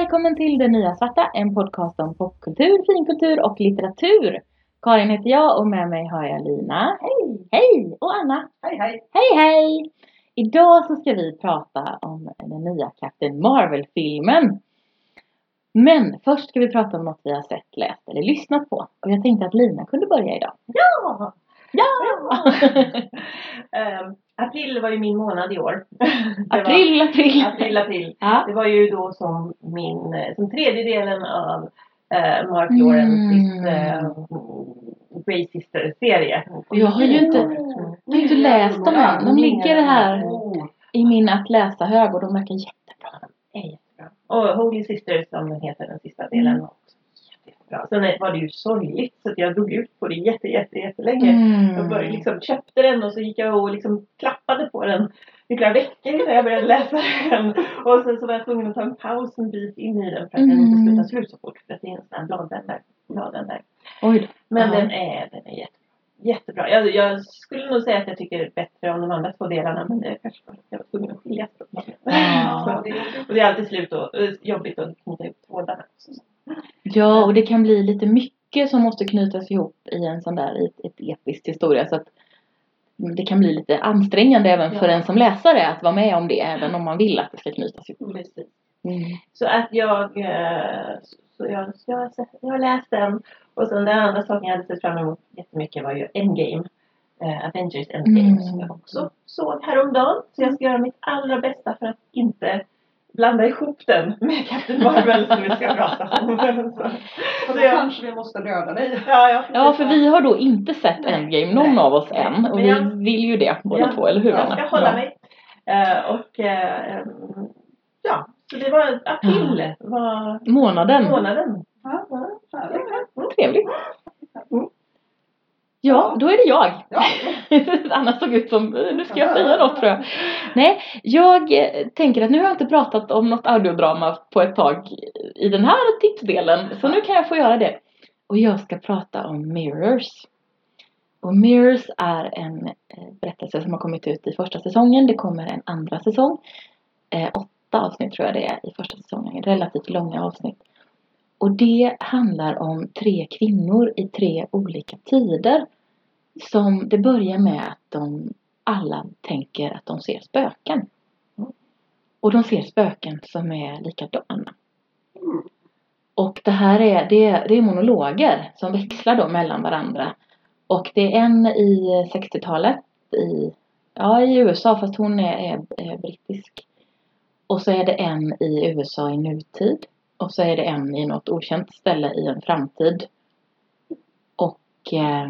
välkommen till Det Nya Svarta, en podcast om popkultur, finkultur och litteratur. Karin heter jag och med mig har jag Lina. Hej! Hej! Och Anna. Hej hej! Hej hej! Idag så ska vi prata om den nya Captain Marvel-filmen. Men först ska vi prata om något vi har sett, läst eller lyssnat på. Och jag tänkte att Lina kunde börja idag. Ja! Ja! Ehm, april var ju min månad i år. Det var- april, april. April, april. Ja. Det var ju då som min, som tredje delen av eh, Mark Lawrences Mm. eh, Grey Sister-serie. Jag har ju inte, jag har inte läst dem än. De ligger här i min att läsa-hög och de verkar jättebra. Och Holy Sister som heter den sista delen Mm. Var jättebra. Sen var det ju sorgligt så att jag drog ut på det jätte, jätte, jättelänge. Mm. Jag började liksom, köpte den och så gick jag och liksom klappade på den i flera veckor innan jag började läsa den. Och sen så var jag tvungen att ta en paus en bit in i den för att den inte skulle ta slut så fort. För att det är en sån här bladvändare. bladvändare. Oj då. Men Ja. den är, den är jättebra. Jättebra. Jag, jag skulle nog säga att jag tycker bättre om de andra två delarna men det är kanske att jag var tvungen att skilja på dem. Ja. Så det- Och det är alltid slut och jobbigt att knyta ihop trådarna. Ja, och det kan bli lite mycket som måste knytas ihop i en sån där, i ett, ett episkt historia. Så att det kan bli lite ansträngande även för Ja. en som läsare att vara med om det, även om man vill att det ska knytas ihop. Mm. Så att jag, eh, så jag, jag, jag har läst den. Och sen den andra saken jag hade sett fram emot jättemycket var ju Endgame. Eh, Avengers Endgame Mm. som jag också såg häromdagen. Så jag ska göra mitt allra bästa för att inte blanda ihop den med Captain Marvel som vi ska prata om. så, då jag, kanske vi måste döda dig. ja, ja, Ja, för vi har då inte sett Nej. Endgame, någon Nej. av oss Nej. än. Och Men vi jag- vill ju det båda Ja, två, eller hur Jag Anna? ska hålla ja. mig. Eh, och em, ja, så det var april var Månaden. månaden. Ja, härligt. Trevligt. Ja, då är det jag. Ja. Anna såg ut som, nu ska jag säga något tror jag. Nej, jag eh, tänker att nu har jag inte pratat om något audiodrama på ett tag i den här tipsdelen. Så nu kan jag få göra det. Och jag ska prata om Mirrors. Och Mirrors är en eh, berättelse som har kommit ut i första säsongen. Det kommer en andra säsong. Eh, åtta avsnitt tror jag det är i första säsongen. Relativt långa avsnitt. Och det handlar om tre kvinnor i tre olika tider. Som det börjar med att de alla tänker att de ser spöken. Och de ser spöken som är likadana. Och det här är, det är, det är monologer som växlar då mellan varandra. Och det är en i 60-talet i, ja, i USA fast hon är, är, är brittisk. Och så är det en i USA i nutid. Och så är det en i något okänt ställe i en framtid. Och eh,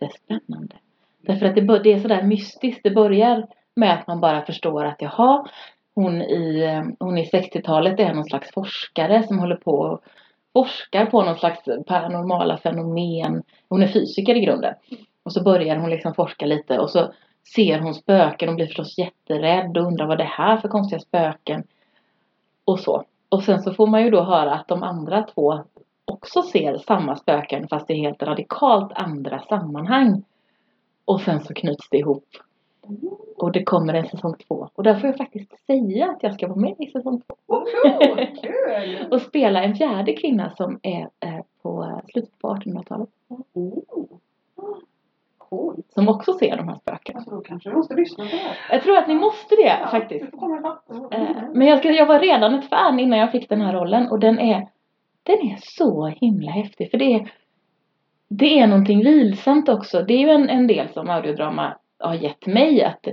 jättespännande. Därför att det, det är sådär mystiskt. Det börjar med att man bara förstår att jaha, hon i, ehm, hon i 60-talet är någon slags forskare som håller på och forskar på någon slags paranormala fenomen. Hon är fysiker i grunden. Och så börjar hon liksom forska lite och så ser hon spöken och blir förstås jätterädd och undrar vad det är här för konstiga spöken. Och så. Och sen så får man ju då höra att de andra två också ser samma spöken fast i helt radikalt andra sammanhang. Och sen så knyts det ihop. Och det kommer en säsong två. Och där får jag faktiskt säga att jag ska vara med i säsong två. Kul! Kul! Och spela en fjärde kvinna som är eh, på slutet på 1800-talet. Oh. Som också ser de här spökena. Alltså då kanske vi måste lyssna på det. Jag tror att ni måste det Ja, faktiskt. Eh, Men jag, ska, jag var redan ett fan innan jag fick den här rollen och den är Den är så himla häftig för det är Det är någonting vilsamt också. Det är ju en, en del som audiodrama har gett mig att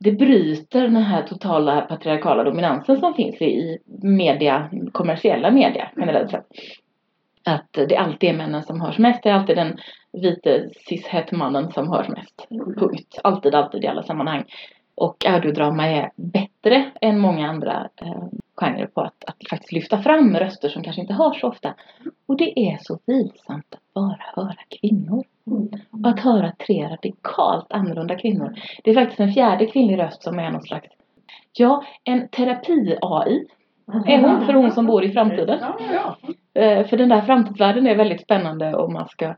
det, bryter den här totala patriarkala dominansen som finns i, i media, kommersiella media generellt sett. Att det alltid är männen som hörs mest. Det är alltid den vite cis mannen som hörs mest. Punkt. Alltid, alltid i alla sammanhang. Och audiodrama är bättre än många andra eh, genrer på att, att faktiskt lyfta fram röster som kanske inte hörs så ofta. Och det är så vilsamt att bara höra kvinnor. Och att höra tre radikalt annorlunda kvinnor. Det är faktiskt en fjärde kvinnlig röst som är någon slags, ja, en terapi-AI. Är hon för hon som bor i framtiden. Ja, ja, Eh, För den där framtidsvärlden är väldigt spännande och man ska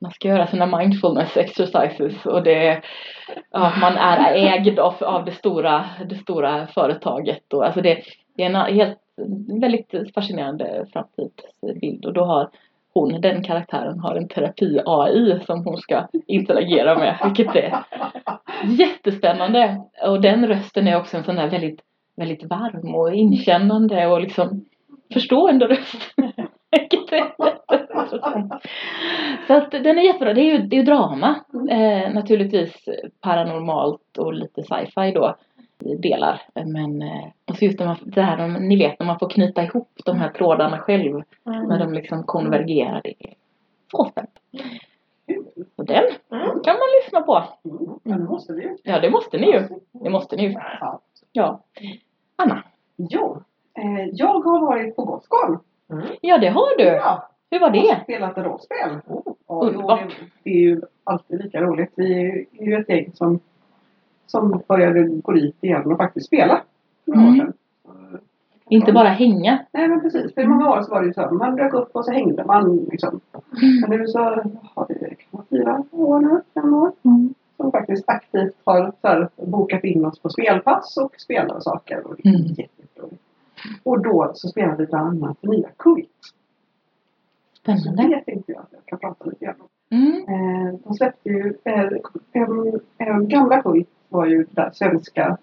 man ska göra sina mindfulness exercises och det ja, man är ägd av, av det, stora, det stora företaget och alltså det, Det är en helt, väldigt fascinerande framtidsbild och då har hon, den karaktären, har en terapi-AI som hon ska interagera med, vilket är jättespännande. Och den rösten är också en sån där väldigt, väldigt varm och inkännande och liksom förstående röst. Så att den är jättebra. Det är ju, det är ju drama. Eh, naturligtvis paranormalt och lite sci-fi då delar. Men eh, och så just det här, ni vet när man får knyta ihop de här trådarna själv. När de liksom konvergerar. Det är. Och den Mm. kan man lyssna på. Mm. Ja, det måste vi ju. Ja, det måste ni ju. Det måste ni ju. Ja. Anna. Ja, eh, jag har varit på Gothcon. Ja, det har du. Ja, Hur var och det? spelat rollspel. Och, jo, Underbart. det, det är ju alltid lika roligt. Vi är ju ett gäng som, som började gå dit igen och faktiskt spela Mm. Så- Inte bara hänga. Nej men precis, för i många år så var det ju så att man dök upp och så hängde man liksom. Men nu så har vi fyra år nu, fem år. Som faktiskt aktivt har så här, bokat in oss på spelpass och spelar saker. Och det är Mm. jätteroligt. Och då så spelar vi bland annat nya Kult. Så Spännande. det tänkte jag att jag kan prata lite grann om. Mm. Eh, de släppte ju, eh, en, en gamla Kult var ju det där svenska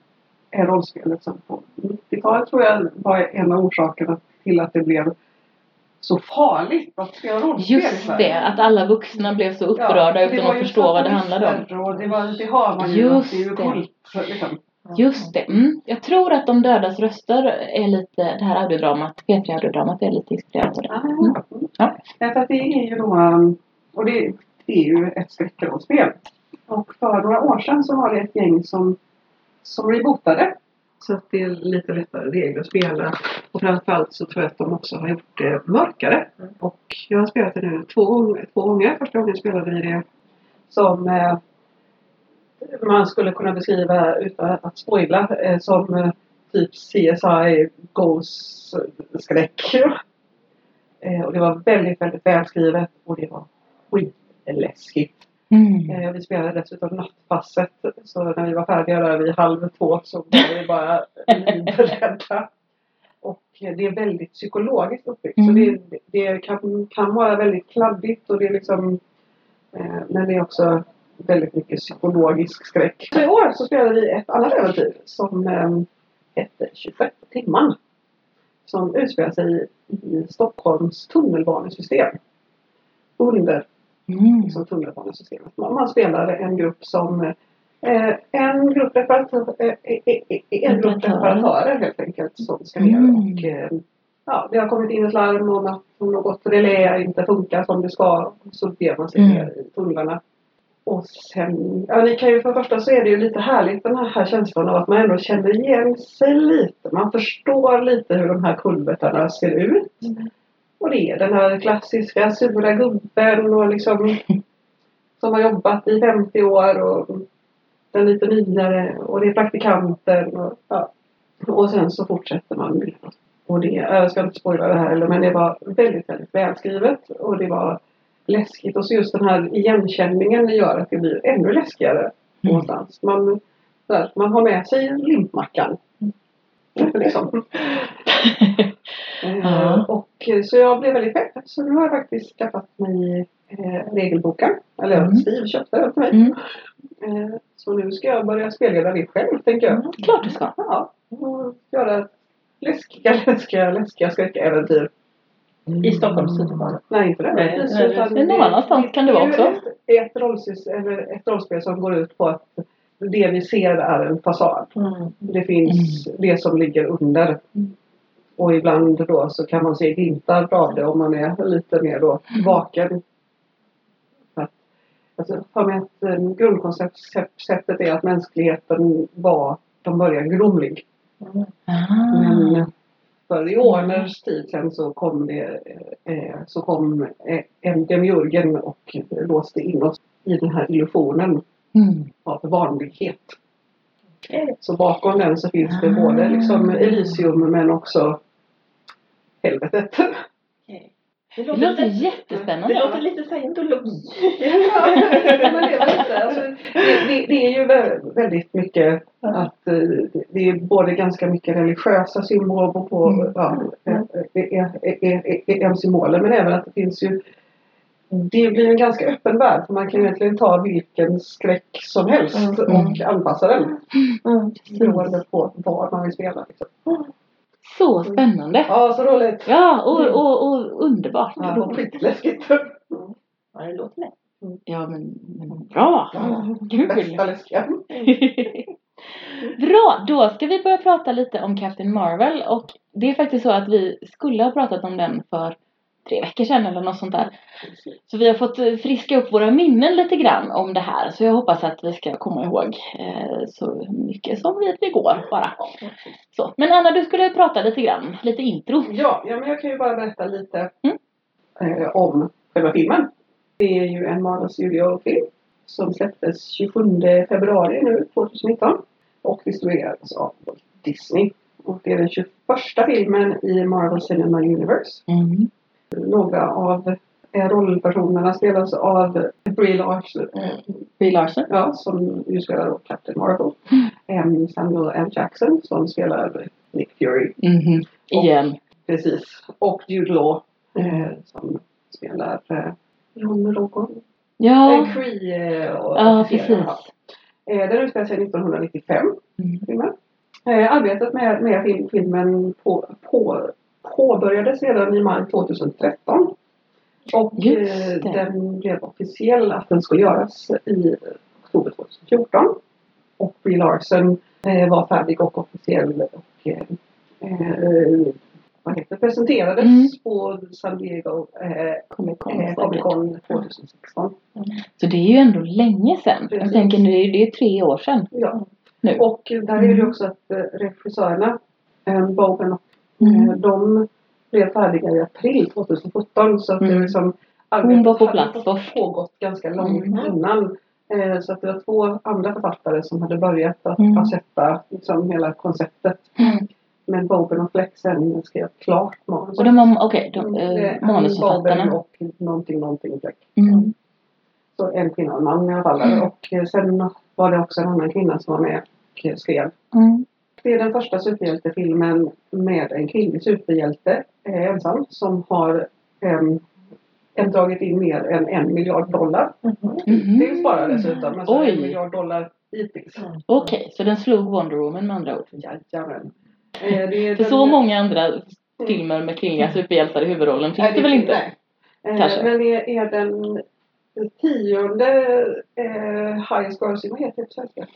eh, rollspelet som på 90-talet tror jag var en av orsakerna till att det blev så farligt att spela rollspel Just det, att alla vuxna blev så upprörda Ja, utan att ju förstå vad det handlade om. Och det, var, det har man ju. Just det är ju kult. Liksom. Just det. Mm. Jag tror att De dödas röster är lite, det här audiodramat, P3 audiodramat är lite inspirerat av det. Ah, Ja. Därför att det är ju då, um, och det, det är ju ett skräckrollspel. Och för några år sedan så var det ett gäng som, som rebootade. Så att det är lite lättare regler att spela. Och framförallt så tror jag att de också har gjort det mörkare. Och jag har spelat det nu två gånger. Två gånger. Första gången spelade vi det som eh, man skulle kunna beskriva utan att spoila eh, som eh, typ CSI Ghost eh, skräck. Eh, och det var väldigt, väldigt välskrivet och det var skitläskigt. Mm. Eh, vi spelade dessutom nattpasset så när vi var färdiga där vid halv två så var vi bara livrädda. Och det är väldigt psykologiskt uppbyggt. Så Mm. det, det kan, kan vara väldigt kladdigt och det är liksom eh, men det är också väldigt mycket psykologisk skräck. Så i år så spelade vi ett annat äventyr som eh, hette 26 timman. Som utspelar sig i Stockholms tunnelbanesystem. Under Mm. tunnelbanesystemet. Man, man spelar en grupp som eh, en grupp reparatörer, eh, eh, eh, en grupp Reparatörer. helt enkelt som ska ner Mm. och eh, ja, det har kommit in ett larm om att något relä inte funkar som det ska. Så ger man sig Mm. ner i tunnlarna. Och sen, ja ni kan ju för det första så är det ju lite härligt den här, känslan av att man ändå känner igen sig lite. Man förstår lite hur de här kulvertarna ser ut. Och det är den här klassiska sura gubben och liksom som har jobbat i 50 år och den lite nyare och det är praktikanten och ja. Och sen så fortsätter man med det. Och det, jag ska inte spoila det här heller men det var väldigt, väldigt välskrivet och det var läskigt och så just den här igenkänningen gör att det blir ännu läskigare någonstans. Man, där, man har med sig limpmackan. Liksom. Ja. Och eh, så jag blev väldigt pepp. Så nu har jag faktiskt skaffat mig eh, regelboken. Eller Mm. Steve köpte den till mig. Mm. Eh, så nu ska jag börja spelleda det själv tänker jag. Mm, Klart du ska. Ja, och göra läskiga, läskiga, läskiga skräckäventyr. I Stockholms tunnelbana. Nej, inte Nej, nödvändigtvis. nej, utan men någon annanstans kan det vara också. Ett, ett, rollsys, eller ett rollspel som går ut på att det vi ser är en fasad. Mm. Det finns det som ligger under. Och ibland då så kan man se glimtar av det om man är lite mer då vaken. För att, alltså, för mig att eh, grundkonceptet är att mänskligheten var från början grumlig. Ah. Men för i ordners tid sen så kom det eh, så kom eh, en demiurgen och låste in oss i den här illusionen Mm. av vanlighet. Så bakom den så finns det både liksom Elysium men också helvetet. Det Det låter jättespännande. Det låter lite scientologi. Ja, det, är lite, alltså, det, det, är ju vä- väldigt mycket att eh, det är både ganska mycket religiösa symboler på Mm. ja, eh, eh, eh, eh, eh, en symboler men även att det finns ju det blir en ganska öppen värld för man kan egentligen ta vilken skräck som helst Mm. och anpassa den Mm. beroende på vad man vill spela. Liksom. Så spännande. Ja, så roligt! Ja, och, och, och underbart. Ja, och skitläskigt! Ja, det låter lätt. Ja, men, men bra. Kul. Bästa läskiga! Bra, då ska vi börja prata lite om Captain Marvel och det är faktiskt så att vi skulle ha pratat om den för tre veckor sedan eller något sånt där. Så vi har fått eh, friska upp våra minnen lite grann om det här så jag hoppas att vi ska komma ihåg eh, så mycket som vi det går bara. Så. Men Anna, du skulle prata lite grann, lite intro. Ja, ja, men jag kan ju bara berätta lite Mm. eh, om själva filmen. Det är ju en Marvel Studio-film som släpptes 27 februari nu 2019 och distribuerades av Disney. Och det är den 21 filmen i Marvel Cinema Universe. Mm. Några av eh, rollpersonerna spelas av Brie Larson, eh, Brie Larson. ja, som ju spelar Captain Marvel. Em, Samuel L. Jackson som spelar Nick Fury. Mhm. Igen. Precis. Och Jude Law eh, som spelar eh, Ron Logan. Ja, Eh, Cree eh, och ja precis. Eh, den utspelar sig 1995. Mm. Filmen. Eh, arbetet med, med film, filmen på, på, påbörjades redan i maj 2013. Och eh, den blev officiell att den skulle göras i oktober 2014. Och Brie Larson eh, var färdig och officiell och eh, eh, vad heter, presenterades Mm. på San Diego eh, Comic Con. eh, säkert. Comic Con 2016. Så det är ju ändå länge sedan. Jag Precis. tänker nu, det är ju tre år sedan Ja. nu. Och där är det Mm. också att regissörerna, eh, Boben och Mm. Eh, De blev färdiga i april 2017 så att det Mm. liksom Hon var på hade plats först. pågått ganska långt Mm. innan. Eh, Så att det var två andra författare som hade börjat att Mm. sätta liksom hela konceptet. Mm. Men Boben och Flex sen skrev klart manuset. Och de var, okej, de, Mm, det eh, är Boben manusförfattarna. och någonting, någonting Fleck. Mm. Så en kvinna och en man i alla fall. Mm. Och sen var det också en annan kvinna som var med och skrev. Mm. Det är den första superhjältefilmen med en kvinnlig superhjälte eh, ensam som har en dragit in mer än en miljard dollar. Mhm. Hittills bara dessutom. Alltså Oj. en miljard dollar hittills. Okej, så den slog Wonder Woman med andra ord. Jajamän. Eh, det är För den- så många andra filmer med kvinnliga superhjältar i huvudrollen finns Nej, det väl inte? Nej. Eh, Kanske. Men det är den tionde eh, highest grossing, vad heter det på svenska?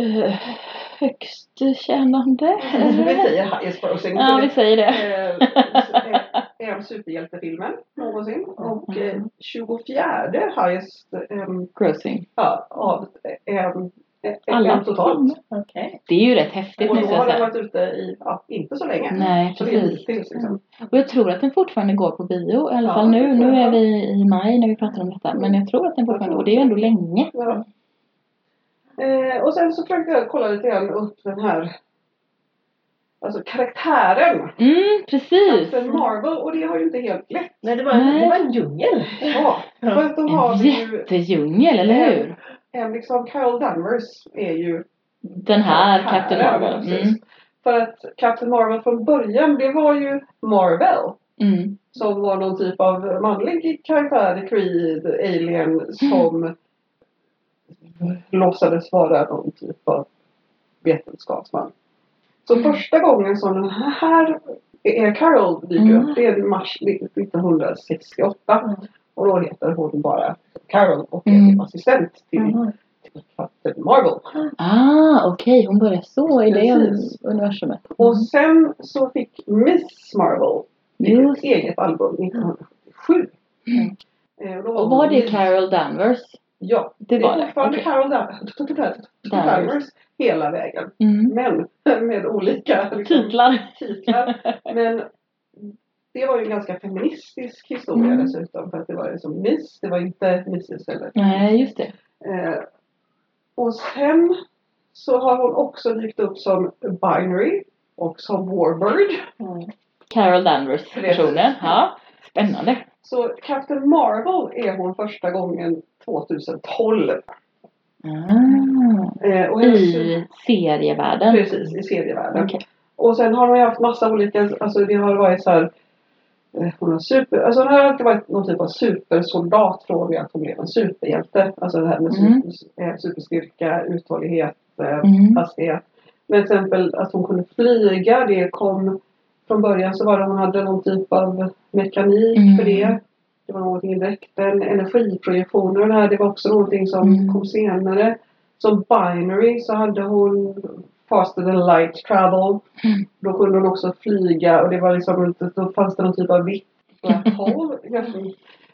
Eh, högst tjänande? Vi säger highest grossing. Ja, vi säger det. Eh, en superhjältefilmen någonsin. Och eh, 24 highest um, Grossing. ja, av um, Alla en totalt. filmer. Okej. Det är ju rätt häftigt Och då har den varit ute i, ja, inte så länge. Nej, Så det är precis. hittills liksom. Och jag tror att den fortfarande går på bio. I alla Ja, fall nu. Nu är vi i maj när vi pratar om detta. Men jag tror att den fortfarande Och det är ju ändå länge. Ja. Eh, och sen så försökte jag kolla lite grann upp den här Alltså karaktären. Mm, precis. Captain Marvel och det har ju inte helt lätt. Nej, det var, Nej. det var en djungel. Ja, för att då har En ju jättedjungel, eller hur? en liksom Carol Danvers är ju Den här Captain Marvel. Mm. För att Captain Marvel från början det var ju Marvel. Mm. Som var någon typ av manlig karaktär i Creed, Alien som låtsades vara någon typ av vetenskapsman. Så Mm. första gången som den här är Carol dyker Mm. upp det är i mars 1968. Mm. Och då heter hon bara Carol och är Mm. assistent till, Mhm. till Captain Marvel. Ah, okej. Hon börjar så i det Precis. universumet. Och sen så fick Miss Marvel Just ett eget album 1977. Mm. Eh, och, Och var det Carol Danvers? Ja, Det det var är det. fortfarande okej. Carol Dan- Danvers hela vägen. Mm. Men med olika liksom, Titlar. titlar. Men det var ju en ganska feministisk historia Mm. dessutom. För att det var liksom Miss, det var inte Mrs eller Nej, just det. Eh, och sen så har hon också dykt upp som Binary och som Warbird. Mm. Carol Danvers personen. Ja. Spännande. Så Captain Marvel är hon första gången 2012. Ah. Eh, och I serievärlden. Precis, i serievärlden. Okej. Och sen har hon ju haft massa olika, alltså det har varit så här. eh, Hon har super, alltså hon har alltid varit någon typ av supersoldat från att hon blev en superhjälte. Alltså det här med Mm. super, eh, superstyrka, uthållighet, Mm. hastighet. Men till exempel att hon kunde flyga, det kom från början så var det hon hade någon typ av mekanik Mm. för det. Det var någonting i dräkten. Energiprojektioner och det här, det var också någonting som Mm. kom senare. Som binary så hade hon faster than light travel. Mm. Då kunde hon också flyga och det var liksom, då fanns det någon typ av vitt black hole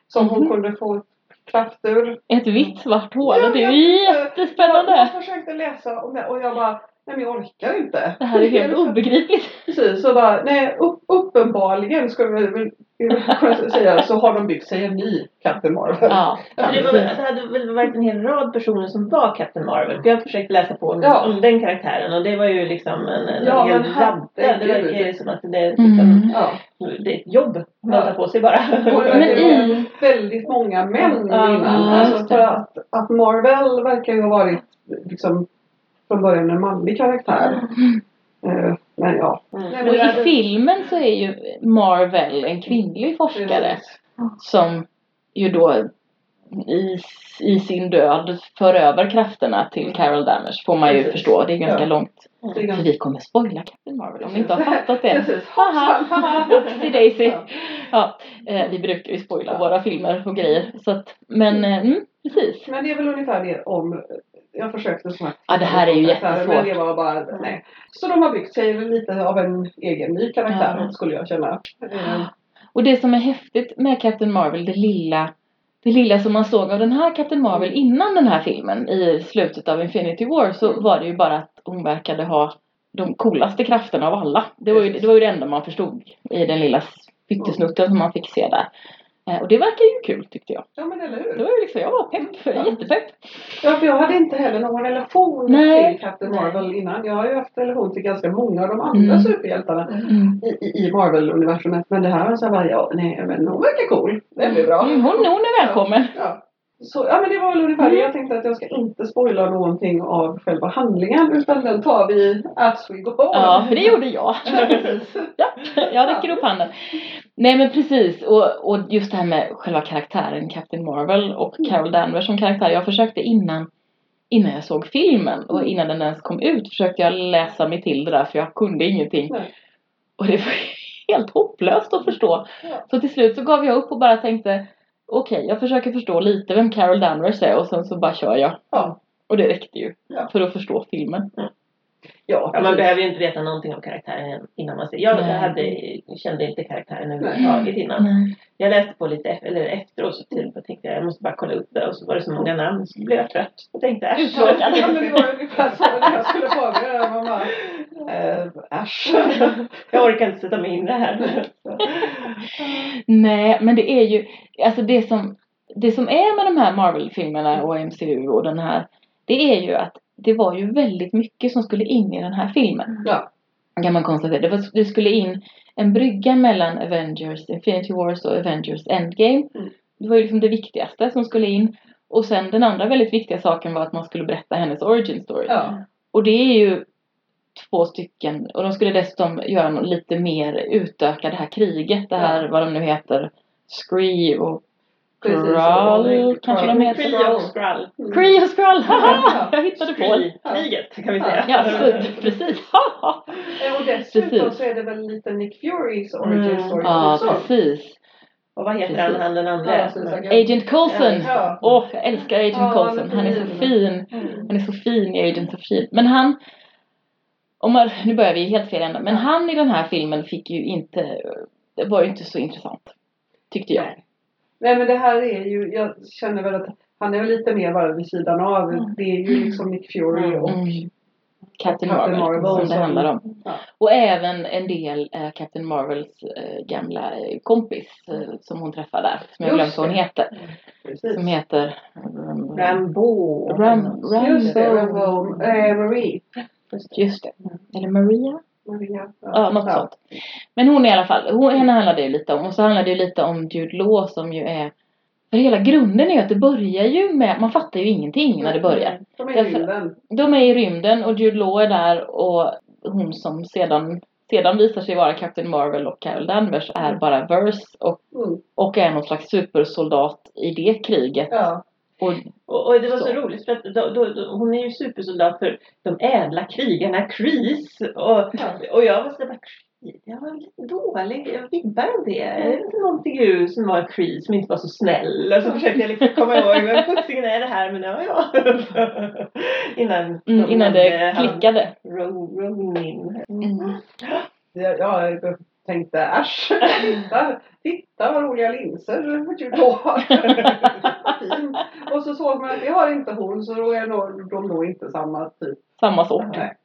som hon Mhm. kunde få kraft ur. Ett vitt svart hål. Ja, det är jättespännande. Jag, jag försökte läsa om det och jag bara, nej men jag orkar inte. Det här är helt obegripligt. Precis, så bara, nej upp, uppenbarligen skulle vi kunna säga så har de byggt sig en ny Captain Marvel. Ja, Det, var, det hade väl varit en hel rad personer som var Captain Marvel. För jag försökte läsa på om, Ja. om den karaktären och det var ju liksom en, en Ja, hel radda. Det verkar ju som att det är, liksom, Mm. Ja. det är ett jobb man Ja. tar på sig bara. Och det Men i- väldigt många män innan. alltså för att, att Marvel verkar ju ha varit liksom från början en manlig karaktär. Eh, men ja. Mm. Och i filmen så är ju Marvel en kvinnlig forskare som ju då i, i sin död för över krafterna till Carol Danvers får man ju Precis. förstå. Det är ganska Ja. långt. Är För vi kommer spoila Captain Marvel om ni inte har fattat det. Haha, Oopsie daisy. Ja. Ja, eh, vi brukar ju spoila Ja. våra filmer och grejer. Så att, men eh, mm, precis. Men det är väl ungefär det om jag försökte snabbt. Ja, det här är ju jättesvårt. Men det var bara, nej. Så de har byggt sig lite av en egen ny karaktär Ja. skulle jag känna. Eh, Och det som är häftigt med Captain Marvel, det lilla det lilla som man såg av den här Captain Marvel innan den här filmen i slutet av Infinity War så var det ju bara att hon verkade ha de coolaste krafterna av alla. Det var ju det, var ju det enda man förstod i den lilla pyttesnutten som man fick se där. Eh, Och det verkar ju kul tyckte jag. Ja men eller Det hur? var ju liksom, jag var pepp, jättepepp. Ja för jag hade inte heller någon relation Nej. till Captain Marvel innan. Jag har ju haft relation till ganska många av de andra Mm. superhjältarna Mm. i, i, Marvel-universumet. Men det här var så här ja nej men hon verkar cool. Det blir bra. Mm, hon, hon är välkommen. Ja. Så, ja men det var väl ungefär det. Mm. Jag tänkte att jag ska inte spoila någonting av själva handlingen utan den tar vi as we go. Ja, för det gjorde jag. Ja, precis. Ja, jag räcker upp handen. Nej men precis och, och just det här med själva karaktären Captain Marvel och Mm. Carol Danvers som karaktär. Jag försökte innan innan jag såg filmen och Mm. innan den ens kom ut försökte jag läsa mig till det där för jag kunde ingenting. Nej. Och det var helt hopplöst att förstå. Ja. Så till slut så gav jag upp och bara tänkte okej, jag försöker förstå lite vem Carol Danvers är och sen så bara kör jag. Ja. Och det räckte ju Ja. för att förstå filmen. Ja, Ja, man precis. behöver ju inte veta någonting om karaktären innan man ser. Jag hade, kände inte karaktären överhuvudtaget innan. Nej. Jag läste på lite eller efteråt så till och tänkte jag jag måste bara kolla upp det och så var det så många namn så blev jag trött och tänkte äsch. Ja, men det var ungefär så när jag skulle förbereda. Man bara, eh, äsch. Jag orkar inte sätta mig in i det här. Nej, men det är ju, alltså det som, det som är med de här Marvel-filmerna och MCU och den här, det är ju att det var ju väldigt mycket som skulle in i den här filmen. Ja. Kan man konstatera. Det, var, det skulle in en brygga mellan Avengers Infinity Wars och Avengers Endgame. Mm. Det var ju liksom det viktigaste som skulle in. Och sen den andra väldigt viktiga saken var att man skulle berätta hennes origin story. Ja. Och det är ju två stycken. Och de skulle dessutom göra något lite mer utöka det här kriget. Det här, vad de nu heter. Scree och. Skrull kanske de heter. Kree och Skrull. Cree och Skrull! Haha! Jag hittade på det. Kree-kriget kan vi säga. Ja, precis. Och dessutom så är det väl lite Nick Furys origin Mm. story Ja, precis. Och vad heter Precis. han, han den andra? Agent Coulson! Ja. Åh, jag älskar Agent Ja, han är Coulson. Han är så fin. Mm. Han är så fin i Agents of Shield. Men han, om man, nu börjar vi helt fel ända, men han i den här filmen fick ju inte, det var ju inte så intressant. Tyckte jag. Nej. Nej men det här är ju, jag känner väl att han är väl lite mer bara vid sidan av. Mm. Det är ju liksom Nick Fury och Mm. Captain, Captain Marvel, Marvel som det handlar om. Ja. Och även en del eh, Captain Marvels eh, gamla eh, kompis eh, som hon träffar där. Som jag glömt vad hon heter. precis. Som heter um, Rambo. Ram, Just det, Rambo. Rambo. Eh, Marie. Just det. Eller Maria? Maria. Ja, något sånt. Men hon i alla fall, hon, henne handlar det ju lite om. Och så handlar det ju lite om Jude Law som ju är för hela grunden är ju att det börjar ju med, man fattar ju ingenting när det börjar. De är i Därför- rymden. De är i rymden och Jude Law är där och hon som sedan, sedan visar sig vara Captain Marvel och Carol Danvers är bara Verse och, Mm. och är någon slags supersoldat i det kriget. Ja. Och, Och, och det var så, Så. roligt för att då, då, då, hon är ju supersoldat för de ädla krigarna Kreese. Och, Ja. och jag var sådär jag var lite dålig. Jag vibbar det. Är det inte någon figur som var Kreese som inte var så snäll? Och så försökte jag liksom komma ihåg vem putsingen är det här men ja ja. innan, mm, de innan det klickade. Ro- Ronin. Mm. Jag, jag tänkte äsch, titta, titta vad roliga linser Law har. Och så såg man att det har inte hon så då är nog, de nog inte samma typ. Samma sort. Nej.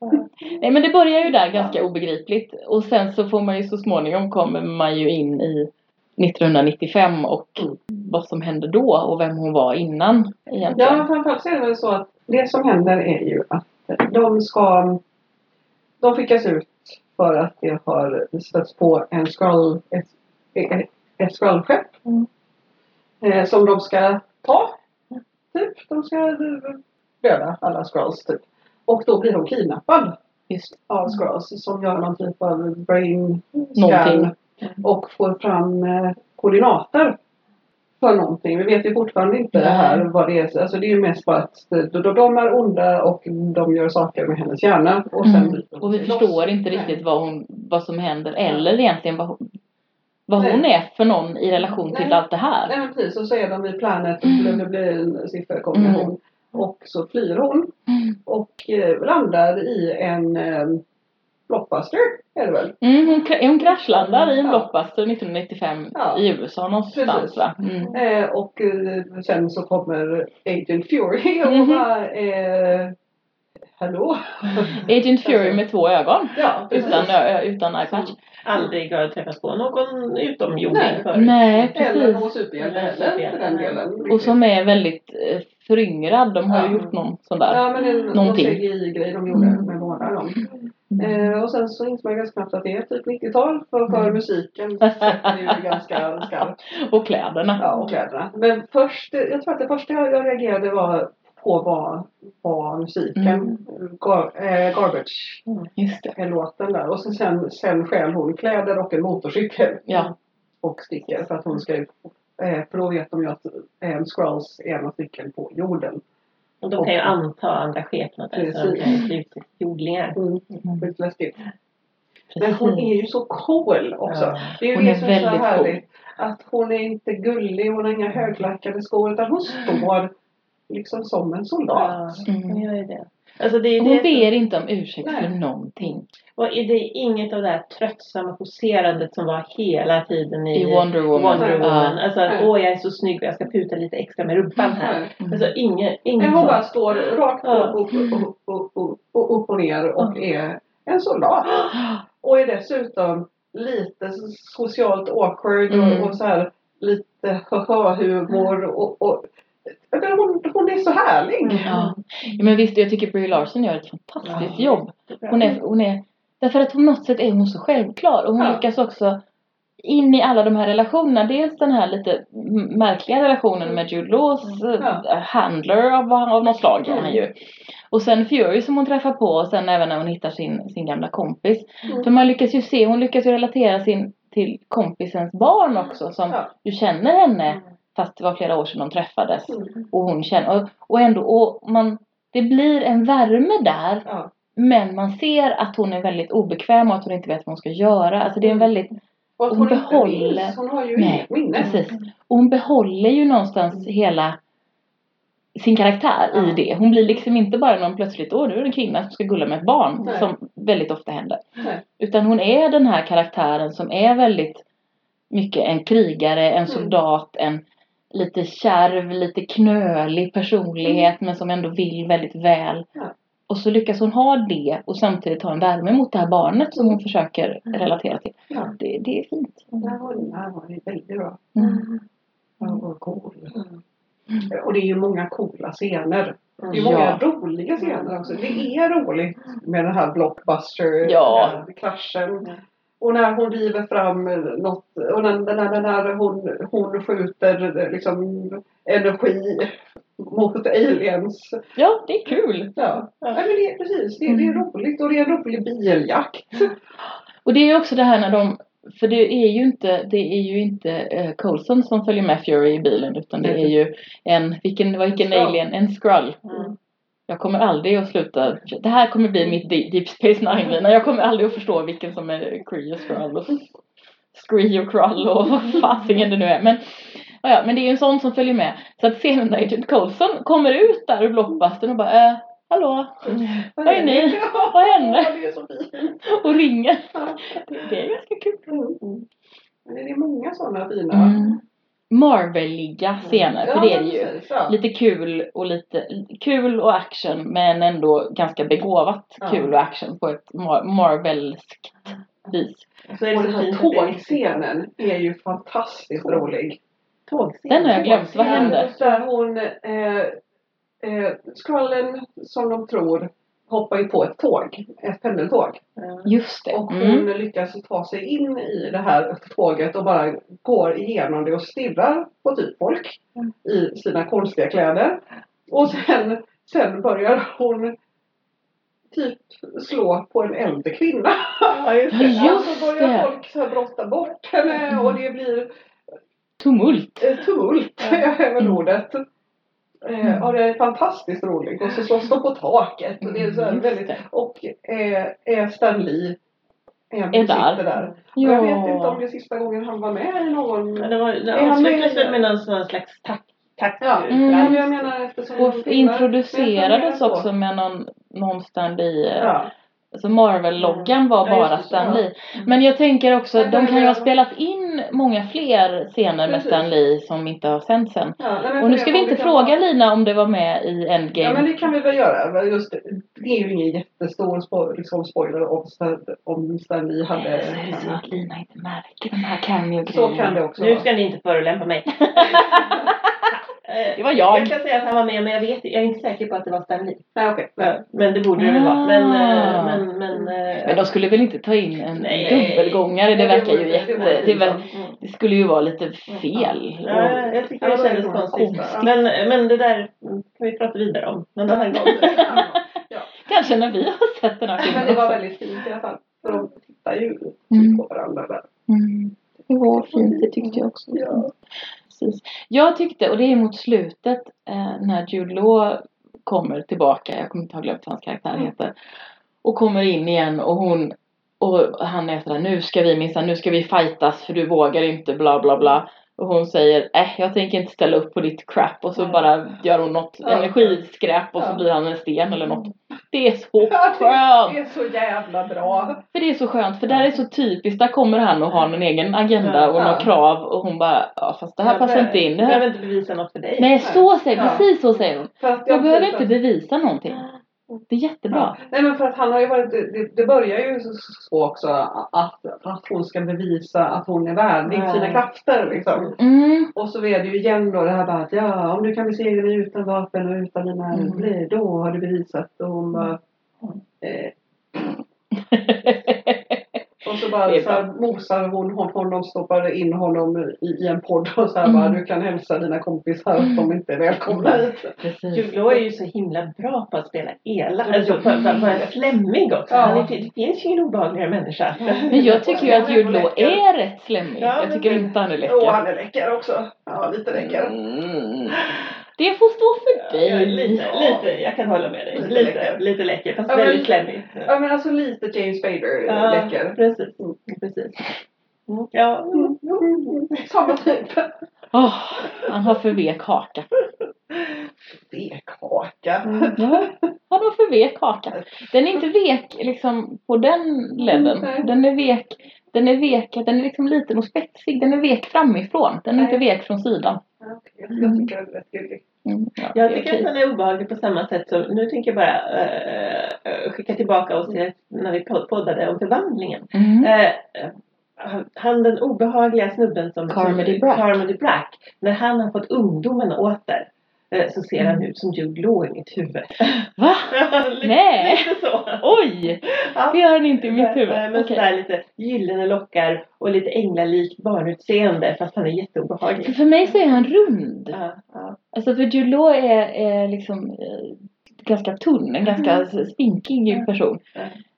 Nej men det börjar ju där ganska obegripligt. Och sen så får man ju så småningom kommer man ju in i 1995 och Mm. vad som hände då och vem hon var innan Ja, egentligen. men framförallt så är det väl så att det som händer är ju att de ska de skickas ut för att det har stötts på en skroll, ett, ett, ett Mm. eh, som de ska ta. Typ, de ska döda alla scrolls typ. Och då blir hon kidnappad Just av scrolls som gör någon typ av brain scan och får fram eh, koordinater för någonting. Vi vet ju fortfarande inte det här Nej. vad det är. Alltså det är ju mest bara att de, de- de är onda och de gör saker med hennes hjärna och sen Mm. Och vi förstår inte Nej. riktigt vad, hon, vad som händer eller egentligen vad, hon- vad hon är för någon i relation till Nej. allt det här. Nej men precis, och så är de vid Planet, Mm. det blir en sifferkombination. Och så flyr hon Mm. och eh, landar i en eh, blockbuster är det väl? Mm, hon, hon kraschlandar i en Ja. blockbuster 1995 Ja. i USA någonstans Precis. va? Mm. Eh, och eh, sen så kommer Agent Fury och Mhm. bara eh, Hallå? Agent Fury med två ögon. Ja. Utan, utan eyepatch. Aldrig har träffat på någon utomjording förut. Nej, Eller precis. någon superhjälte heller för den delen. Och som är väldigt eh, föryngrad. De har ju Ja. gjort någon sån där. Ja men det är någon Någonting. CGI-grej de gjorde Mm. med båda dem. Mm. Eh, och sen så inser man ganska snabbt att det är typ 90-tal för, för Mm. musiken sätter ju ganska skarpt. Och kläderna. Ja, och kläderna. Men först, jag tror att det första jag, jag reagerade var på var, var musiken. Mm. Gar, eh, garbage Just det. är låten där. Och så sen, sen stjäl hon kläder och en motorcykel. Ja. Och sticker för att hon ska eh, för då vet de ju att eh, Skrulls är några stycken på jorden. Och de kan ju anta andra skepnader så de kan ju se ut som jordlingar. Mm. Skitläskigt. Men hon är ju så cool också. Ja. Det är ju Hon det är som är så väldigt härligt. Att hon är inte gullig, hon har inga höglackade skor utan hon står liksom som en soldat. Ja, Mm. hon gör ju det. Alltså det är Hon det som- ber inte om ursäkt Nej. för någonting. Och är det inget av det här tröttsamma poserandet som var hela tiden i, I Wonder Woman. Wonder Woman. Ja. Alltså att Nej. åh jag är så snygg och jag ska puta lite extra med rumpan här. Nej. Alltså inget, inget Men hon bara står rakt upp, upp, upp, upp, upp, upp och ner och är en soldat. Och är dessutom lite socialt awkward Mm. och, och så här lite humor och, och menar, hon, hon är så härlig. Mm. Ja. ja. Men visst, jag tycker Brie Larson gör ett fantastiskt Ja. jobb. Hon är, hon är, därför att på något sätt är hon så självklar och hon Ja. lyckas också in i alla de här relationerna. Dels den här lite märkliga relationen med Jude Laws Mm. eh, Ja. handler av, av något slag är Mm. han ju. Och sen Fury som hon träffar på och sen även när hon hittar sin, sin gamla kompis. Mm. För man lyckas ju se, hon lyckas ju relatera sin, till kompisens barn också som Ja. du känner henne fast det var flera år sedan de träffades. Mm. Och hon känner, och, och ändå, och man, det blir en värme där Ja. men man ser att hon är väldigt obekväm och att hon inte vet vad hon ska göra. Alltså det är en väldigt, Och Hon hon, behåller- minns. Hon har ju Nej, minne. precis. Och hon behåller ju någonstans hela sin karaktär i Ja. det. Hon blir liksom inte bara någon plötsligt, åh nu är det en kvinna som ska gulla med ett barn. Nej. Som väldigt ofta händer. Nej. Utan hon är den här karaktären som är väldigt mycket en krigare, Mm. en soldat, en lite kärv, lite knölig personlighet men som ändå vill väldigt väl. Mm. Ja. Och så lyckas hon ha det och samtidigt ha en värme mot det här barnet som hon försöker Mm. relatera till. Ja. Det, det är fint. Var där var det väldigt bra. Mm. Vad cool. Mm. Och det är ju många coola scener. Det är Mm. många Ja. roliga scener också. Det är roligt med den här blockbuster, Ja. den här. Och när hon driver fram något och när, när, när hon, hon skjuter liksom energi mot aliens. Ja, det är kul. Ja, Ja. Men det är precis. Det, det är Mm. roligt och det är en rolig biljakt. Och det är också det här när de för det är ju inte, det är ju inte eh, Coulson som följer med Fury i bilen utan det är ju en, vilken, vilken alien, en skrull. Mm. Jag kommer aldrig att sluta, det här kommer bli mitt Deep Space Nine-lina. Jag kommer aldrig att förstå vilken som är Kree och Skrull och Scree och Krull och vad fasingen det nu är. Men, ja, men det är ju en sån som följer med. Så att scenen när Agent Coulson kommer ut där ur blockbustern och bara äh, hallå, Vad är ni? Vad hände? Det är så fint. och ringer. Det är ganska kul. Mm. Men det är många sådana fina. Mm. Marvel-liga scener, för det är det ju. Lite kul och lite kul och action men ändå ganska begåvat Ja. kul och action på ett mar- Marvelskt vis. Så är det Och den här att det är tågscenen är ju fantastiskt Tåg. rolig. Tågscen. Den har jag glömt. Vad Ja, hände? Där hon, eh, eh, Skrullen som de tror hoppar ju på ett tåg, ett pendeltåg. Just det. Och hon Mm. lyckas ta sig in i det här tåget och bara går igenom det och stirrar på typ folk Mm. i sina konstiga kläder. Och sen, sen börjar hon typ slå på en äldre kvinna. Just det. Och så börjar det. folk så här brotta bort henne och det blir Tumult. eh, tumult Ja. är väl Mm. ordet. Eh, och det är fantastiskt roligt. Och så slåss de på taket. Och det är så Mm, väldigt, och eh, är Stan Lee en Är där. där. Och jag vet inte om Ja. det är sista gången han var med i någon... Ja, det var, det avslutades väl med någon sån slags tack. tack Ja, Mm. jag menar Och introducerades också med någon, någon stand i Ja. Alltså Marvel-loggan var Ja, bara Stan ja. Lee. Men jag tänker också, Men de kan ju ha spelat in många fler scener med Precis. Stan Lee som inte har sänts än. Ja, nej, Och nu ska vi inte fråga vara- Lina om det var med i Ja Endgame. men det kan vi väl göra. Just, det är ju ingen jättestor spo- liksom spoiler om om Stan Lee hade... Eller så är det så att Lina inte märker de här cameo Så kan det också Nu ska ni inte förolämpa mig. Eh, Det var jag. Jag kan säga att han var med men jag vet jag är inte säker på att det var Stan Lee. Nej okej. Ja, Men det borde det väl vara. Men, eh, Ah. men, men, eh, Men de skulle väl inte ta in en Nej. dubbelgångare? Det Nej, det verkar ju jätte... Det, väl, Mm. det skulle ju vara lite fel. Ja, jag tycker det kändes konstigt. konstigt. Men, men det där kan vi prata vidare om någon annan gång. Kanske när vi har sett den här Men filmen det var väldigt fint i alla fall. För de tittar ju Mm. på varandra där. Mm. Det var fint, det tyckte jag också. Ja. Precis. Jag tyckte, och det är mot slutet, eh, när Jude Law kommer tillbaka, jag kommer inte ha glömt vad hans karaktär Mm. heter, och kommer in igen och hon och han är sådär, nu ska vi minsann, nu ska vi fightas för du vågar inte, bla bla bla. Och hon säger, äh, jag tänker inte ställa upp på ditt crap. Och så bara gör hon något Ja. energiskräp och så blir han en sten eller något. Det är så skönt! det är så jävla bra. För det är så skönt, för där är så typiskt, där kommer han och har någon egen agenda och Ja. några krav och hon bara, ja fast det här passar inte in. Här... behöver inte bevisa något för dig. Nej, så säger precis så säger hon. Att Jag behöver inte bevisa någonting. Det är jättebra. Ja. Nej men för att han har ju varit, det, det börjar ju så också att, att hon ska bevisa att hon är värdig Ja. sina krafter liksom. Mm. Och så är det ju igen då det här bara att ja om du kan besegra mig utan vapen och utan dina Mm. mm. då har du bevisat. Och hon bara eh, och så bara så här, mosar hon hon- honom, stoppar in honom i, i en podd och så här Mm. bara du kan hälsa dina kompisar att de inte är välkomna hit. Precis. Law är ju så himla bra på att spela elak. Alltså på, på, på en flämmig också. Ja. Han är, det finns ju ingen obehagligare människa. Men jag tycker ju att Jude Law är rätt slemmig. Ja, Jag tycker men- inte han är Och läcker. han är läcker också. Ja lite läcker. Mm. Det får stå för Ja, dig. lite, lite, jag kan hålla med dig. Lite Lite, läcker. lite läcker. Fast Ja, men- väldigt slemmig. Ja men alltså lite James Spader Ja, läcker. Precis. precis. Mm. Ja. Mm. Samma typ. Åh, han har för vek haka. Stekhaka. Ja, han har för vek haka. Den är inte vek liksom på den ledden. Den är vek, den är vek, den är liksom liten och spetsig. Den är vek framifrån. Den är inte Nej. vek från sidan. Ja. Jag tycker det är rätt gulligt. Mm, ja, Jag tycker okej. att den är obehaglig på samma sätt som, nu tänker jag bara eh, skicka tillbaka oss till när vi pod- poddade om förvandlingen. Mm. Eh, han- den obehagliga snubben som Carmody Brack. Carmody Brack. När han har fått ungdomen åter. Eh, så ser han ut som Jude Law i mitt huvud. Va? lite, Nej. Lite så. Oj! Ja. Det gör han inte i mitt huvud. Nej, Men Okej. sådär lite gyllene lockar och lite änglalikt barnutseende fast han är För, jätteobehaglig. för mig så är han rund. Ja, ja. Alltså för Jude Law är, är liksom eh, ganska tunn, en ganska spinkig person.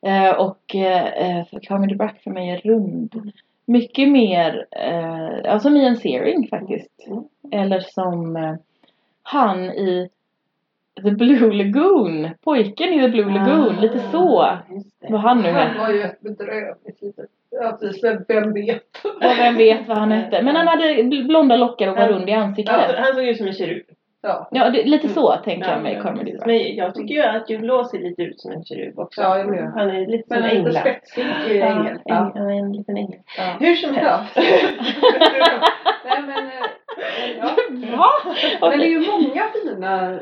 Eh, och eh, för Carmen DeBrack för mig är rund. Mycket mer, eh, ja som Ian Searing faktiskt. Mm. Eller som eh, han i The Blue Lagoon. Pojken i The Blue Lagoon, lite så. Det. Vad han nu Han var ju ett bedrövligt litet... Ja, precis. Vem- vet? Ja, vem vet vad han hette. Men han hade bl- blonda lockar och var Han- rund i Han, ansiktet. han såg ut som en kerub. Ja. Ja, det, lite så tänker jag Ja, med men Carmen jag tycker ju att Jude Law ser lite ut som en kerub också. Ja, jag med. Han är lite som lite änglar. spetsig Ja, ängel. äng- Ja. Är en liten ängel. Ja. Hur som helst. Ja. Nej, men, eh, ja. Va? men det är ju många fina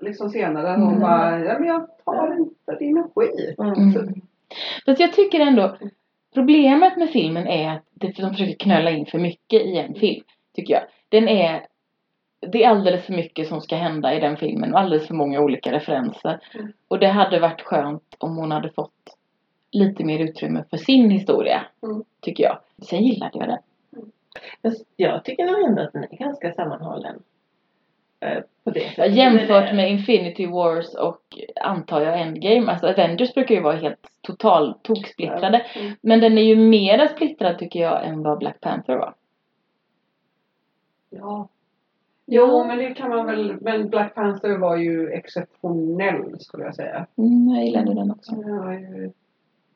liksom, scener där hon Mm. bara, ja men jag tar inte din skit. Mm. Så, Mm. Fast jag tycker ändå Problemet med filmen är att de försöker knöla in för mycket i en film. Tycker jag. Den är Det är alldeles för mycket som ska hända i den filmen och alldeles för många olika referenser. Mm. Och det hade varit skönt om hon hade fått lite mer utrymme för sin historia. Mm. Tycker jag. Sen gillade jag den. Jag tycker nog ändå att den är ganska sammanhållen. Eh, På det Ja, sättet. Jämfört med Infinity Wars och antar jag Endgame. Alltså Avengers brukar ju vara helt total toksplittrade. Mm. Men den är ju mera splittrad tycker jag än vad Black Panther var. ja. Jo, men det kan man väl, men Black Panther var ju exceptionell skulle jag säga. Mm, jag gillade den också. Var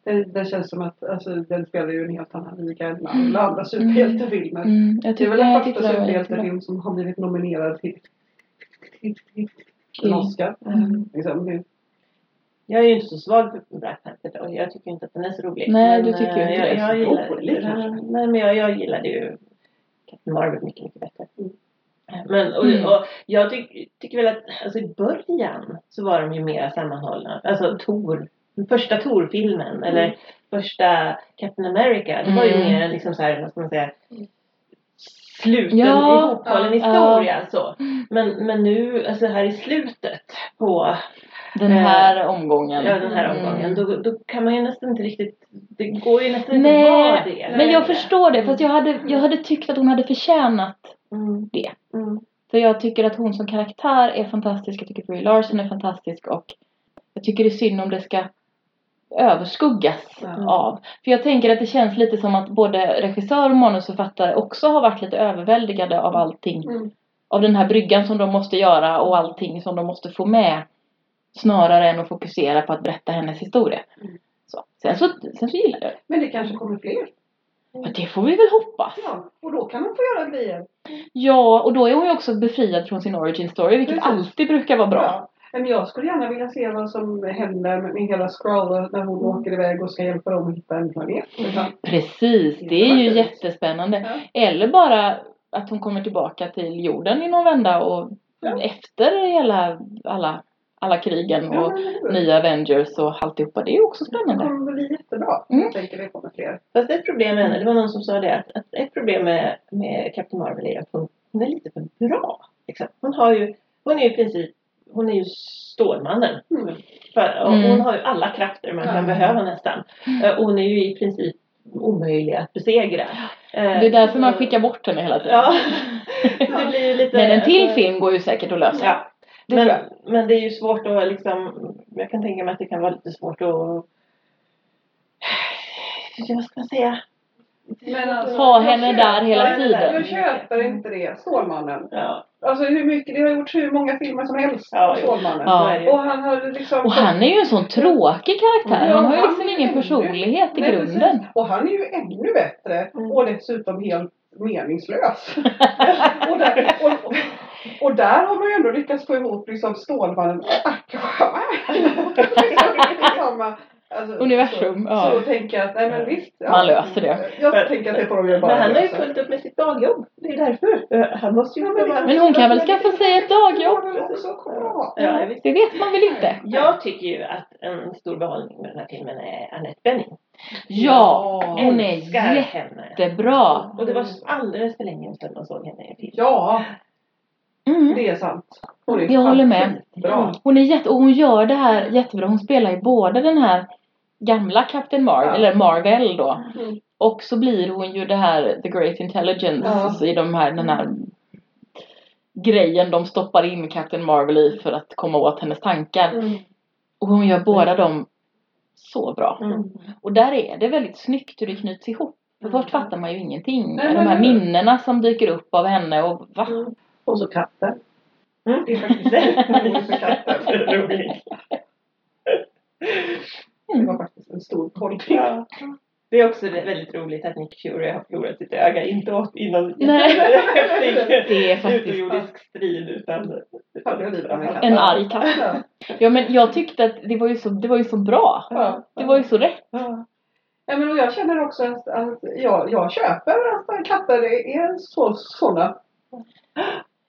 ju, den, den känns som att alltså, den spelar ju en helt annan liga än alla andra superhjältefilmer. Mm, jag Det är väl jag den första det superhjältefilm som har blivit nominerad till, till, till, till Oscar. Mm. Liksom, det, Jag är ju inte så svag för Black Panther då. Jag tycker inte att den är så rolig. Nej, Men, du tycker ju eh, inte jag, det. jag gillar, Rolig kanske. Nej, men jag, jag gillade ju Captain Marvel mycket, mycket bättre. Mm. Men, och, Mm. och jag tyck, tycker väl att alltså i början så var de ju mer sammanhållna. Alltså Tor, första Tor-filmen eller första Captain America. Det var ju Mm. mer liksom så här, vad ska man säga, sluten Ja, ihophållen ja, historia så. Men, men nu, alltså här i slutet på Den här omgången. Ja, den här Mm. omgången. Då, då kan man ju nästan inte riktigt... Det går ju nästan inte att vara det. men jag förstår det. Fast jag hade, jag hade tyckt att hon hade förtjänat Mm. det. Mm. För jag tycker att hon som karaktär är fantastisk. Jag tycker Brie Larson är fantastisk. Och jag tycker det är synd om det ska överskuggas Ja. av. För jag tänker att det känns lite som att både regissör och manusförfattare också har varit lite överväldigade av allting. Mm. Av den här bryggan som de måste göra och allting som de måste få med. Snarare än att fokusera på att berätta hennes historia. Mm. Så. Sen, så, sen så gillar jag det. men det kanske kommer fler. Ja, det får vi väl hoppas. Ja, och då kan de få göra grejer. Ja, och då är hon ju också befriad från sin origin story, vilket Precis. alltid brukar vara bra. Ja. Men jag skulle gärna vilja se vad som händer med, hela Skrull när hon åker iväg och ska hjälpa dem att hitta en planet. Liksom. Precis, det är ju jättespännande. Eller bara att hon kommer tillbaka till jorden i någon vända och Ja. efter hela, alla, alla krigen Ja, och det bra. nya Avengers och alltihopa. Det är ju också Det spännande. kommer bli jättebra. Mm. Jag tänker det kommer fler. Fast ett problem med henne, det var någon som sa det, att, att ett problem med, med Captain Marvel är att hon, hon är lite för bra. Liksom. Hon har ju, hon är ju i princip, hon är ju Stålmannen. Mm. För, och Mm. Hon har ju alla krafter man kan behöva nästan. Eh, Och hon är ju i princip omöjlig att besegra. Eh, Det är därför man så- skickar bort henne hela tiden. Ja. det blir ju lite... Men en till film går ju säkert att lösa. Ja. Det Men, men det är ju svårt att liksom, jag kan tänka mig att det kan vara lite svårt att, ja, vad ska man säga? Men alltså, Ha henne köper- där hela tiden. Jag köper inte det. Stålmannen. Ja, Alltså hur mycket, det har gjorts hur många filmer som helst Ja. Stålmannen. Ja. Och han har liksom... Och han är ju en sån tråkig karaktär. Ja, Han har ju liksom ingen ännu- personlighet i Nej, grunden. precis. Och han är ju ännu bättre Mm. och dessutom helt meningslös. och, där, och, och, och där har man ju ändå lyckats få ihop liksom Stålmannen och Aquaman. Alltså, Universum, Så, ja. så tänker jag att, nej men visst. Ja, Man löser det. Jag tänker att det får de ju bara Men han har ju fullt upp med sitt dagjobb. Det är därför. Han måste ju Ja, men. Men hon kan väl skaffa sig ett dagjobb? Ja. Det vet man väl inte? Jag tycker ju att en stor behållning med den här filmen är Annette Bening. Ja, hon är Älskar henne. jättebra. Och det var alldeles för länge sedan man såg henne i en film. Ja. Mm. Det är sant. Hon är Jag håller med. Bra. Hon är jätte, och hon gör det här jättebra. Hon spelar ju både den här gamla Captain Marvel, Ja. eller Marvel då. Mm. Och så blir hon ju det här The Great Intelligence Ja. i de här, den här grejen de stoppar in Captain Marvel i för att komma åt hennes tankar. Mm. Och hon gör båda dem så bra. Mm. Och där är det väldigt snyggt hur det knyts ihop. För Mm. först fattar man ju ingenting. De här minnena som dyker upp av henne och va? Mm. Och så katten. Mm. Det är faktiskt det. katten. Det var faktiskt en stor tolkning. Ja. Det är också väldigt roligt att Nick Fury har förlorat sitt öga. Inte åt innan Nej. Det är faktiskt utomjordisk strid utan en arg katt. Ja. Ja men jag tyckte att det var ju så, det var ju så bra. Ja. Det var ju så rätt. Ja. Ja, men och jag känner också att, att jag, jag köper att katter är så, sådana.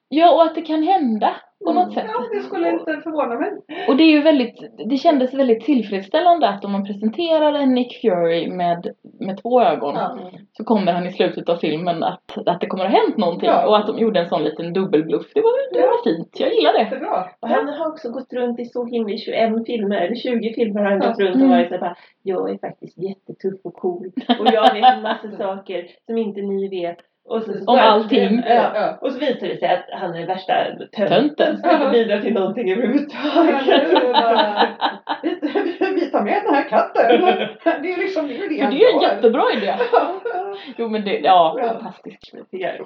Ja och att det kan hända på något sätt. Ja, det skulle inte förvåna mig. Och det är ju väldigt, det kändes väldigt tillfredsställande att om man presenterar en Nick Fury med, med två ögon Ja. så kommer han i slutet av filmen att, att det kommer att ha hänt någonting Ja. och att de gjorde en sån liten dubbelbluff. Det var, det var fint, jag gillar det. Jättebra. Och han har också gått runt i så himla 21 filmer, eller 20 filmer har han Ja. gått runt Mm. och varit såhär bara Jag är faktiskt jättetuff och cool och jag vet en massa saker som inte ni vet. Och så, Om allting. Ja. Ja. Och så visar det sig att han är den värsta tönten som inte bidrar till någonting Ja, överhuvudtaget. det är bara, vi, tar med den här katten. Det är liksom det är det det är en jättebra idé. Jo men det, ja, Ja. fantastiskt. Det.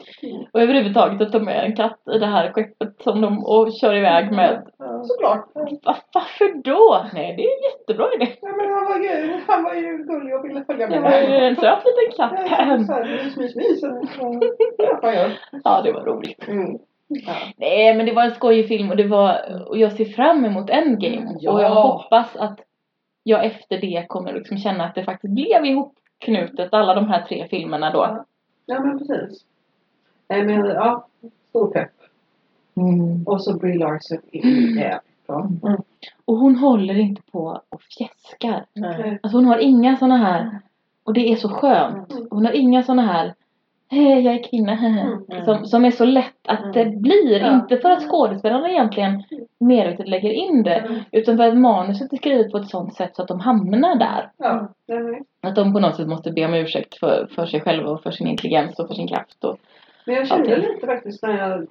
Och överhuvudtaget att ta med en katt i det här skeppet som de och kör iväg med. Såklart. Va, varför då? Nej, det är en jättebra idé. Ja, men han, var ju, han var ju gullig och ville följa Det med. var ju en söt liten katt. så här, Mys, mys, mys. Ja, det var roligt. Mm. Ja. Nej, men det var en skojig film och det var, och jag ser fram emot Endgame. Ja. Och jag hoppas att jag efter det kommer liksom känna att det faktiskt blev ihopknutet, alla de här tre filmerna då. Ja. Ja, men precis. Nej, men ja, stor pepp. Mm. Och så Brie Larson är jävligt bra. Och hon håller inte på och fjäskar. Nej. Alltså hon har inga såna här, och det är så skönt. Mm. Hon har inga såna här Hej, jag är kvinna, Mm. som, som är så lätt att det blir. Ja. Inte för att skådespelarna egentligen medvetet lägger in det. Mm. Utan för att manuset är skrivet på ett sånt sätt så att de hamnar där. Att de på något sätt måste be om ursäkt för, för sig själva och för sin intelligens och för sin kraft. Och, Men jag kände Allting. lite faktiskt när jag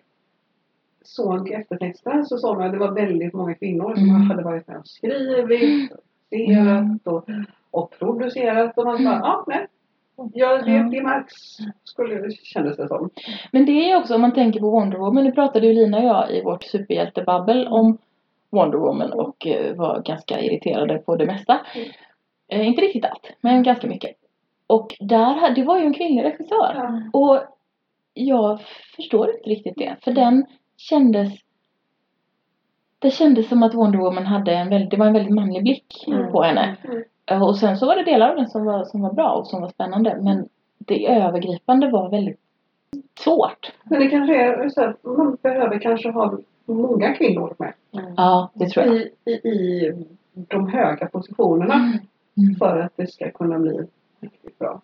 såg eftertexterna så såg man att det var väldigt många kvinnor som Mm. hade varit med och skrivit, och, och producerat och man bara, ja, nej. Ja, det, det märks, skulle, kändes det som. Men det är också om man tänker på Wonder Woman. Nu pratade ju Lina och jag i vårt superhjältebabbel om Wonder Woman och eh, var ganska irriterade på det mesta. Mm. Eh, inte riktigt allt, men ganska mycket. Och där, det var ju en kvinnlig regissör. Ja. Och jag förstår inte riktigt det. För den kändes det kändes som att Wonder Woman hade en väldigt, det var en väldigt manlig blick Mm. på henne. Mm. Eh, Och sen så var det delar av den som var, som var bra och som var spännande. Men det övergripande var väldigt svårt. Men det kanske är så att man behöver kanske ha många kvinnor med Ja, det tror jag. i, i, i de höga positionerna Mm. för att det ska kunna bli riktigt bra.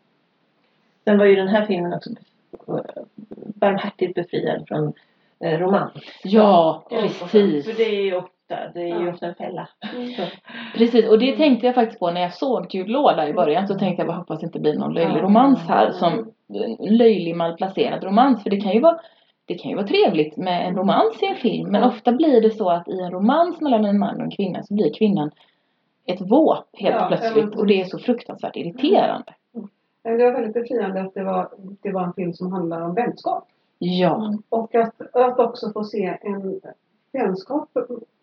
Sen var ju den här filmen också barmhärtigt befriad från eh, romans. Ja, För precis. det är ju ofta, det är ju Ja. ofta en fälla. Precis, och det tänkte jag faktiskt på när jag såg Jude Law där i början. Så tänkte jag bara hoppas det inte blir någon löjlig Ja. romans här. Som en löjlig malplacerad romans. För det kan ju vara det kan ju vara trevligt med en romans i en film. Men ofta blir det så att i en romans mellan en man och en kvinna så blir kvinnan ett våp helt Ja, plötsligt. Och det är så fruktansvärt irriterande. Men det var väldigt befriande att det var, det var en film som handlar om vänskap. Ja. Och att, att också få se en vänskap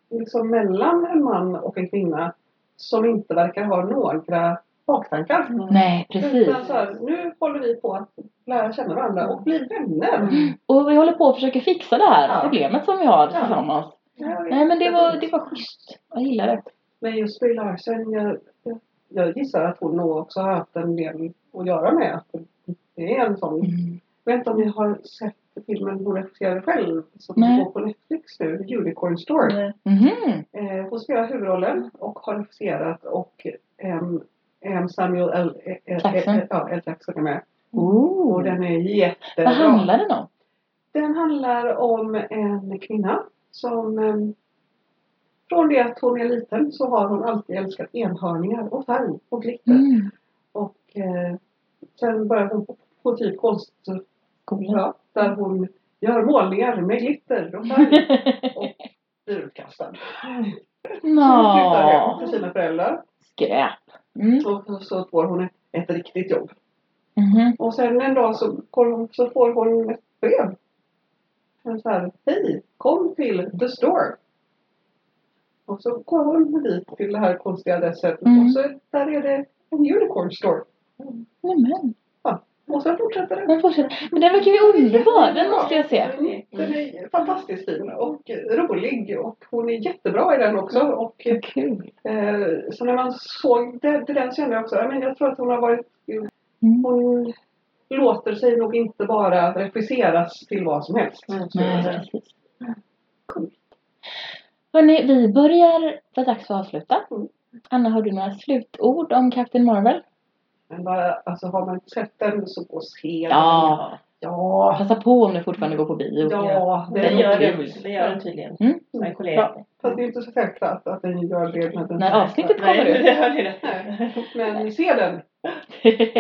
liksom mellan en man och en kvinna som inte verkar ha några baktankar. Nej, precis. Utan så här, nu håller vi på att lära känna varandra och bli vänner. Och vi håller på att försöka fixa det här Ja. problemet som vi har Ja. tillsammans. Ja, Nej men det var, det var schysst. Jag gillar det. Men just Brie Larson, jag, jag, jag gissar att hon nog också har haft en del att göra med att det är en sån. Mm. Jag vet inte om ni har sett filmen hon regisserade själv som Nej. går på Netflix nu, Unicorn Store. Nej. Mhm. Eh, hon spelar huvudrollen och har regisserat och ehm, Samuel L. L- L- Jackson. L- ja, L. Jackson är med. Och Ooh. den är Vad jättebra. handlar den om? Den handlar om en kvinna som eh, från det att hon är liten så har hon alltid älskat enhörningar och färg och glitter. Mm. Och eh, sen började hon på, på typ konstskola Skola. där hon gör målningar med glitter och färg och blir utkastad. Så hon flyttar hem till sina föräldrar skräp. Mm. och så får hon ett, ett riktigt jobb. Mhm. Och sen en dag så, får hon- så får hon ett brev. Så här, hej, kom till the store. Och så går hon dit till det här konstiga adresset Mm. och så där är det en unicorn store. Nämen. Och sen fortsätter det. Den fortsätter. Men den verkar ju underbar. Den måste jag se. Mm, Den är fantastiskt fin och rolig och hon är jättebra i den också. Och, Kul. eh, så när man såg det, det den kände jag också, jag, men jag tror att hon har varit, Mm. hon låter sig nog inte bara regisseras till vad som helst. Mm. Nej, precis. Coolt. Hörni, vi börjar vara dags för att avsluta. Mm. Anna, har du några slutord om Captain Marvel? Men bara, alltså har man sett den så gå och se den. Ja. Ja. Passa på om du fortfarande går på bio. Ja, det Det är gör den, det gör den tydligen. Mm. Min kollega. Fast det är inte så självklart att den gör det. När, den När avsnittet kommer Nej, ut. det ni rätt Nej. Men se den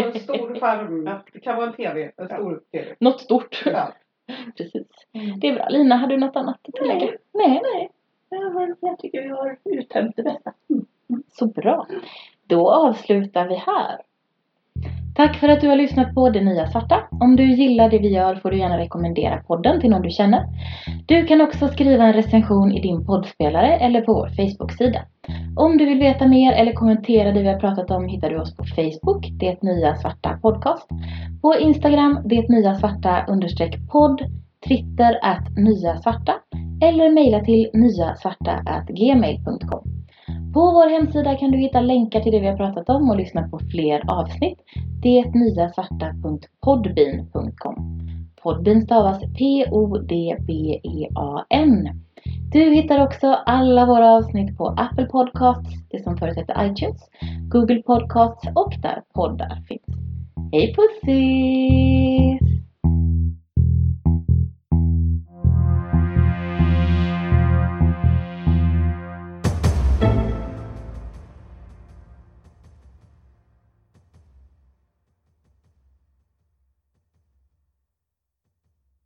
på en stor skärm. Det kan vara en TV. En stor TV. Något stort. Ja. Precis. Det är bra. Lina, har du något annat att tillägga? Nej. Nej, jag, har, jag tycker vi har uttömt det bästa. Så bra. Då avslutar vi här. Tack för att du har lyssnat på Det Nya Svarta. Om du gillar det vi gör får du gärna rekommendera podden till någon du känner. Du kan också skriva en recension i din poddspelare eller på vår Facebook-sida. Om du vill veta mer eller kommentera det vi har pratat om hittar du oss på Facebook, Det Nya Svarta Podcast. På Instagram, Det Nya Svarta understreck podd. Twitter, att Nya Svarta. Eller mejla till nyasvarta at gmail.com. På vår hemsida kan du hitta länkar till det vi har pratat om och lyssna på fler avsnitt. Detnyasvarta.podbean.com Podbean stavas P-O-D-B-E-A-N. Du hittar också alla våra avsnitt på Apple Podcasts, det som förut hette iTunes, Google Podcasts och där poddar finns. Hej pussis!